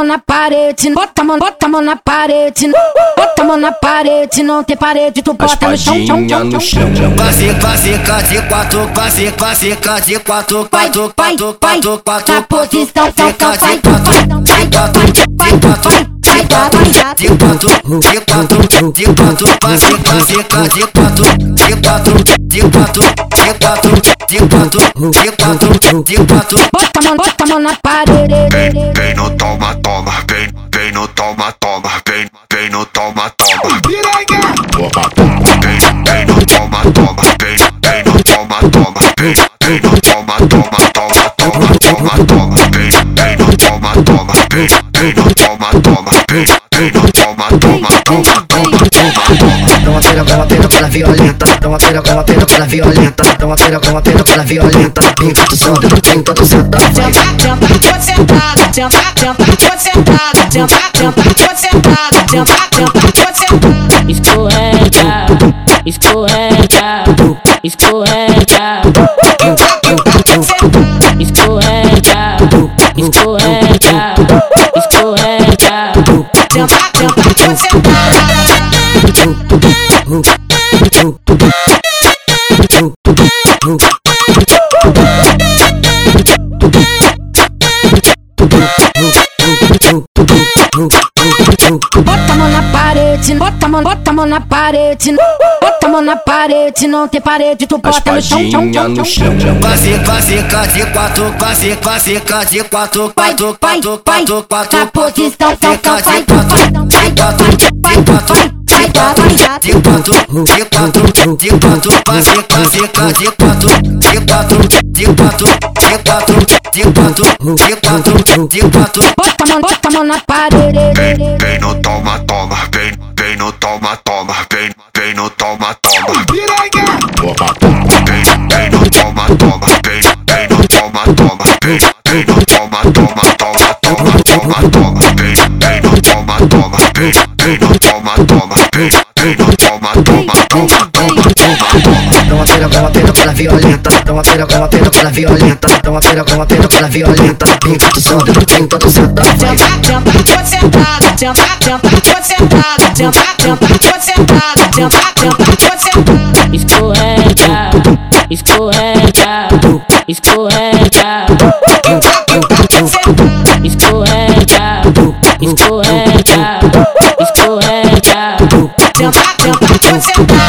mão na parede, bota a mão, bota a mão na parede, bota a mão na parede, não tem parede, tu bota no chão, chão, chão, chão, chão. Quase, quase, de quatro, quase, quase, de quatro, quatro, quatro, quatro, quatro, quatro, então, vai, de quatro, vai, de quatro, de quatro, vai, vai, de quatro, de quatro, de quatro, quase, quase, de quatro, de quatro, de quatro, de quatro, de quatro, de quatro, de quatro. bota a mão, bota a mão na parede. Vem, vem no toma, toma, vem, vem no toma, toma, vem, vem no toma, toma. Vem, vem no toma, toma, vem, vem no toma, toma, vem, vem no toma, toma, toma, toma, toma, toma, vem, vem no toma, toma, vem, vem no toma, toma, vem, vem no toma, toma. Dá uma pera, dá uma pera, para violenta. Dá uma pera, dá uma pera, para violenta. Dá uma pera, dá uma pera, para violenta. Pinta do sobe, pinta do senta. Senta, senta, sentada, senta, senta, sentada, senta, senta, sentada, senta, senta, sentada. escorrega, escorrega, escorrega, Bota a mão na parede, bota a mão, bota a mão na parede, bota a mão na parede, não tem parede, tu bota no chão, chão, chão, chão, chão. Quase, quase, de quatro, quase, quase, de quatro, Vai, quatro, vai, quatro, vai, quatro, quatro, na posição, então, então, vai, de quatro, vai, de de quatro, de quatro, quase, quase, de quatro, de quatro, de quatro, de quatro, de quatro, de quatro, de quatro. Bota a mão, bota a mão na parede. Vem, vem no toma, toma, vem, vem no toma, toma, vem, vem no toma, toma. Vem, vem no toma, toma, vem, vem no toma, toma, vem, vem no toma, toma, toma, toma, toma, toma, vem, vem no toma, toma, vem, toma, toma, vem no toma, toma, toma, toma, toma. Dá uma pera, dá uma pera, para violenta. Dá uma pera, dá uma pera, para violenta. Dá uma pera, dá uma pera, para violenta. Do sobe, do senta. Vai. Senta, sentada, senta, senta, sentada, senta, senta, sentada, senta, sentada. escorrega, escorrega, escorrega, escorrega, escorrega, Scooby.